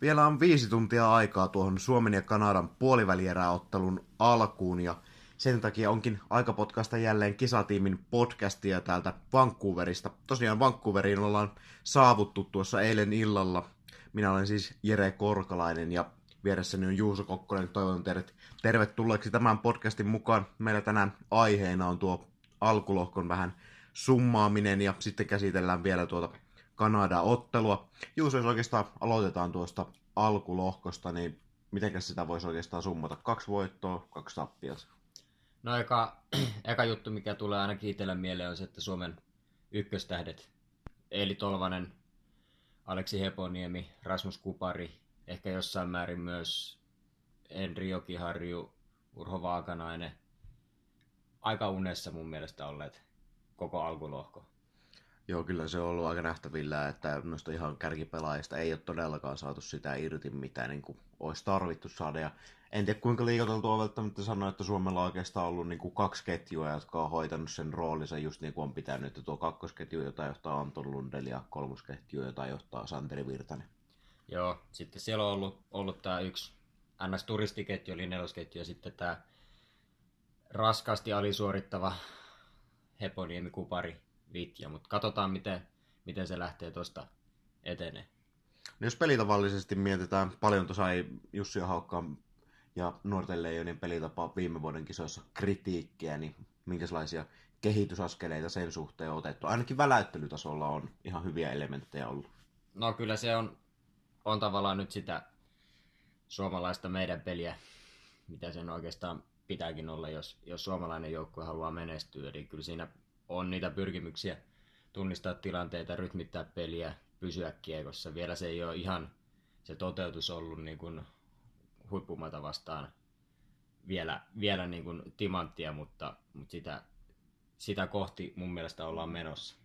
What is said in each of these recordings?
Vielä on viisi tuntia aikaa tuohon Suomen ja Kanadan puolivälieräottelun alkuun ja sen takia onkin aika potkaista jälleen kisatiimin podcastia täältä Vancouverista. Tosiaan Vancouveriin ollaan saavuttu tuossa eilen illalla. Minä olen siis Jere Korkalainen ja vieressäni on Juuso Kokkonen. Toivon teidät tervetulleeksi tämän podcastin mukaan. Meillä tänään aiheena on tuo alkulohkon vähän summaaminen ja sitten käsitellään vielä tuota Kanada-ottelua. Juuso, jos oikeastaan aloitetaan tuosta alkulohkosta, niin miten sitä voisi oikeastaan summata? Kaksi voittoa, kaksi tappiota. No eka, eka juttu, mikä tulee aina kiitellä mieleen, on se, että Suomen ykköstähdet, Eeli Tolvanen, Aleksi Heponiemi, Rasmus Kupari, ehkä jossain määrin myös Henri Jokiharju, Urho Vaakanainen, aika unessa mun mielestä olleet koko alkulohko. Joo, kyllä se on ollut aika nähtävillä, että noista ihan kärkipelaajista ei ole todellakaan saatu sitä irti, mitä niin kuin olisi tarvittu saada. Ja en tiedä kuinka liikoteltu on välttämättä sanoa, että Suomella on oikeastaan ollut niin kuin kaksi ketjua, jotka on hoitanut sen roolinsa just niin kuin on pitänyt. Että tuo kakkosketju, jota johtaa Anton Lundell ja kolmosketju, jota johtaa Santeri Virtanen. Joo, sitten siellä on ollut, ollut tämä yksi NS-turistiketju, eli nelosketju, ja sitten tämä raskaasti alisuorittava Heponiemi Kupari Vitja, mutta katsotaan miten, miten se lähtee tuosta etenee. No jos pelitavallisesti mietitään, paljon tuossa ei Jussi Haukkaan ja Nuorten Leijonien pelitapa viime vuoden kisoissa kritiikkiä, niin minkälaisia kehitysaskeleita sen suhteen on otettu? Ainakin väläyttelytasolla on ihan hyviä elementtejä ollut. No kyllä se on, on tavallaan nyt sitä suomalaista meidän peliä, mitä sen oikeastaan pitääkin olla, jos, jos suomalainen joukkue haluaa menestyä. Eli kyllä siinä on niitä pyrkimyksiä tunnistaa tilanteita, rytmittää peliä, pysyä kiekossa. Vielä se ei ole ihan se toteutus ollut niin kuin huippumata vastaan vielä, vielä niin kuin timanttia, mutta, mutta sitä, sitä kohti mun mielestä ollaan menossa.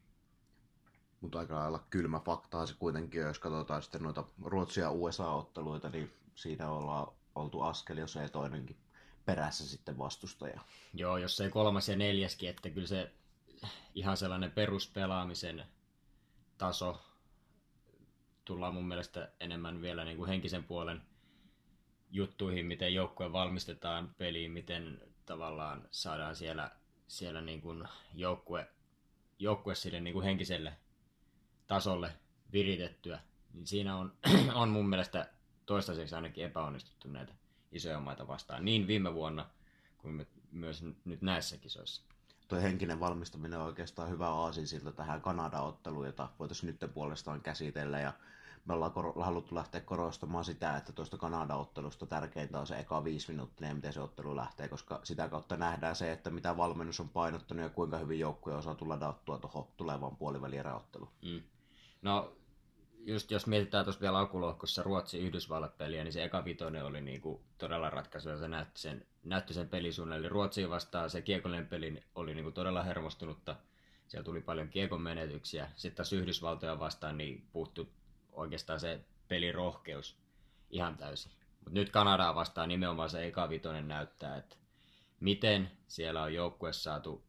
Mutta aika lailla kylmä faktaa se kuitenkin, jos katsotaan sitten noita Ruotsia ja USA-otteluita, niin siinä ollaan oltu askel, jos ei toinenkin perässä sitten vastustaja. Joo, jos ei kolmas ja neljäskin, että kyllä se ihan sellainen peruspelaamisen taso tullaan mun mielestä enemmän vielä niin kuin henkisen puolen juttuihin, miten joukkue valmistetaan peliin, miten tavallaan saadaan siellä, siellä niin kuin joukkue, joukkue sille niin kuin henkiselle tasolle viritettyä. Niin siinä on, on mun mielestä toistaiseksi ainakin epäonnistuttu näitä isoja maita vastaan, niin viime vuonna kuin myös nyt näissä kisoissa tuo henkinen valmistuminen on oikeastaan hyvä aasinsilta tähän Kanada-otteluun, jota voitaisiin nyt puolestaan käsitellä. Ja me ollaan kor- haluttu lähteä korostamaan sitä, että tuosta Kanada-ottelusta tärkeintä on se eka viisi minuuttia, miten se ottelu lähtee, koska sitä kautta nähdään se, että mitä valmennus on painottanut ja kuinka hyvin joukkue osaa tulla dauttua tuohon tulevaan puolivälieräotteluun. Mm. No, just jos mietitään tuossa vielä alkulohkossa Ruotsi-Yhdysvallat-peliä, niin se eka vitonen oli niinku todella ratkaisu ja se näytti sen, näytti sen pelisuunnan. Eli Ruotsiin vastaan se kiekollinen peli oli niinku todella hermostunutta. Siellä tuli paljon kiekon menetyksiä. Sitten taas Yhdysvaltoja vastaan niin puuttu oikeastaan se pelirohkeus ihan täysin. Mutta nyt Kanadaa vastaan nimenomaan se eka vitonen näyttää, että miten siellä on joukkue saatu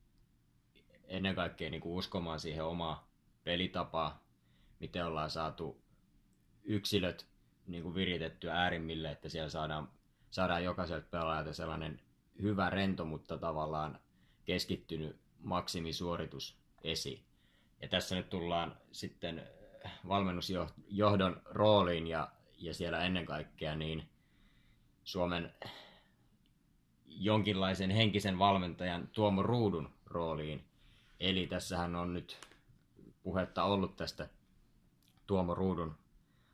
ennen kaikkea niinku uskomaan siihen omaa pelitapaa, miten ollaan saatu yksilöt niin kuin viritettyä äärimmille, että siellä saadaan, saadaan jokaiselta pelaajalta sellainen hyvä rento, mutta tavallaan keskittynyt maksimisuoritus esiin. Ja tässä nyt tullaan sitten valmennusjohdon rooliin ja, ja siellä ennen kaikkea niin Suomen jonkinlaisen henkisen valmentajan Tuomo Ruudun rooliin. Eli tässähän on nyt puhetta ollut tästä Tuomo Ruudun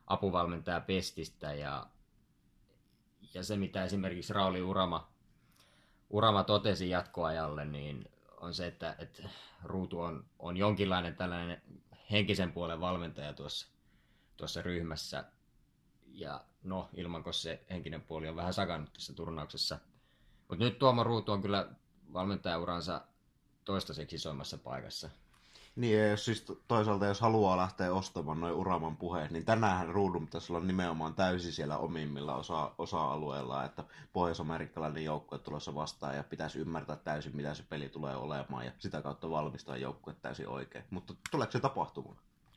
apuvalmentaja Pestistä ja, ja se mitä esimerkiksi Rauli Urama, Urama totesi jatkoajalle, niin on se, että, että Ruutu on, on jonkinlainen tällainen henkisen puolen valmentaja tuossa, tuossa ryhmässä. Ja no, ilman se henkinen puoli on vähän sakannut tässä turnauksessa. Mutta nyt Tuomo Ruutu on kyllä valmentajauransa toistaiseksi isoimmassa paikassa. Niin, ja jos siis toisaalta jos haluaa lähteä ostamaan noin Uraman puheet, niin tänään ruudun pitäisi olla nimenomaan täysin siellä omimmilla osa, osa-alueella, että pohjois-amerikkalainen joukkue tulossa vastaan ja pitäisi ymmärtää täysin, mitä se peli tulee olemaan ja sitä kautta valmistaa joukkue täysin oikein. Mutta tuleeko se tapahtumaan?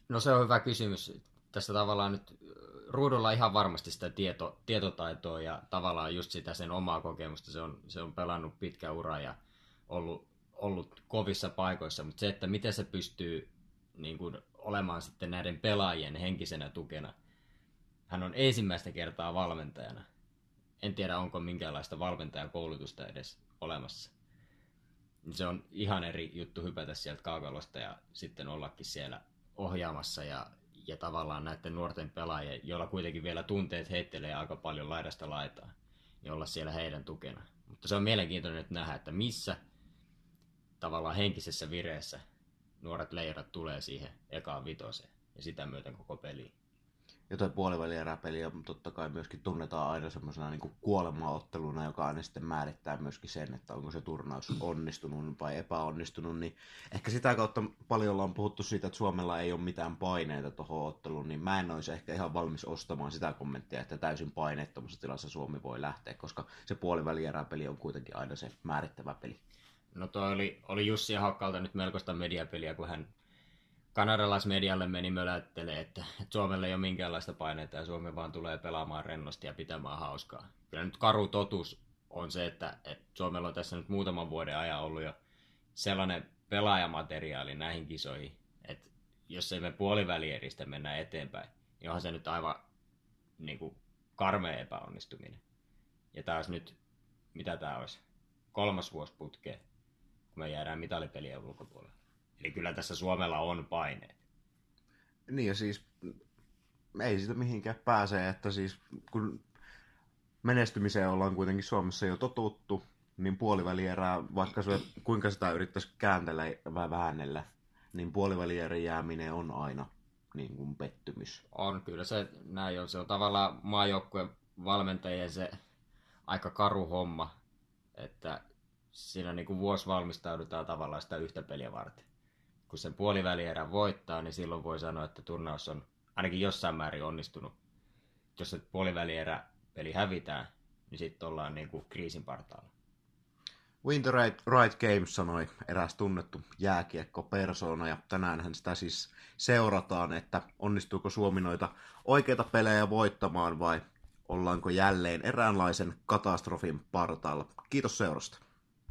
No se on hyvä kysymys. Tässä tavallaan nyt ruudulla ihan varmasti sitä tieto, tietotaitoa ja tavallaan just sitä sen omaa kokemusta. Se on, se on pelannut pitkä ura ja ollut, ollut kovissa paikoissa, mutta se, että miten se pystyy niin kuin, olemaan sitten näiden pelaajien henkisenä tukena. Hän on ensimmäistä kertaa valmentajana. En tiedä, onko minkäänlaista valmentajakoulutusta edes olemassa. Se on ihan eri juttu hypätä sieltä kaukalosta ja sitten ollakin siellä ohjaamassa ja, ja tavallaan näiden nuorten pelaajien, joilla kuitenkin vielä tunteet heittelee aika paljon laidasta laitaa, niin olla siellä heidän tukena. Mutta se on mielenkiintoinen nyt nähdä, että missä tavallaan henkisessä vireessä nuoret leirat tulee siihen ekaan vitoseen ja sitä myöten koko peliin. Ja toi puolivälieräpeli on totta kai myöskin tunnetaan aina semmoisena niin kuolemaotteluna, joka aina sitten määrittää myöskin sen, että onko se turnaus onnistunut vai epäonnistunut. Niin ehkä sitä kautta paljon ollaan puhuttu siitä, että Suomella ei ole mitään paineita tuohon otteluun, niin mä en olisi ehkä ihan valmis ostamaan sitä kommenttia, että täysin paineettomassa tilassa Suomi voi lähteä, koska se puolivälieräpeli on kuitenkin aina se määrittävä peli. No toi oli, oli Jussi Hakkalta nyt melkoista mediapeliä, kun hän kanadalaismedialle meni mölättelee, että, Suomelle ei ole minkäänlaista paineita ja Suomi vaan tulee pelaamaan rennosti ja pitämään hauskaa. Kyllä nyt karu totuus on se, että, että Suomella on tässä nyt muutaman vuoden ajan ollut jo sellainen pelaajamateriaali näihin kisoihin, että jos ei me puolivälieristä mennä eteenpäin, niin onhan se nyt aivan niin kuin, karmea epäonnistuminen. Ja taas nyt, mitä tämä olisi, kolmas vuosi putkeen, kun me jäädään mitalipelien ulkopuolelle. Eli kyllä tässä Suomella on paineet. Niin ja siis ei sitä mihinkään pääse, että siis kun menestymiseen ollaan kuitenkin Suomessa jo totuttu, niin puolivälierää, vaikka se kuinka sitä yrittäisi kääntellä vai väännellä, niin puolivälierän jääminen on aina niin kuin pettymys. On, kyllä se näin on. Se on tavallaan maajoukkueen valmentajien se aika karu homma, että siinä niin kuin vuosi valmistaudutaan tavallaan sitä yhtä peliä varten kun sen puolivälierän voittaa, niin silloin voi sanoa, että turnaus on ainakin jossain määrin onnistunut. Jos se puolivälierä peli hävitään, niin sitten ollaan niin kuin kriisin partaalla. Winter right, Games sanoi eräs tunnettu jääkiekko-persona, ja tänään sitä siis seurataan, että onnistuuko Suomi noita oikeita pelejä voittamaan vai ollaanko jälleen eräänlaisen katastrofin partaalla. Kiitos seurasta.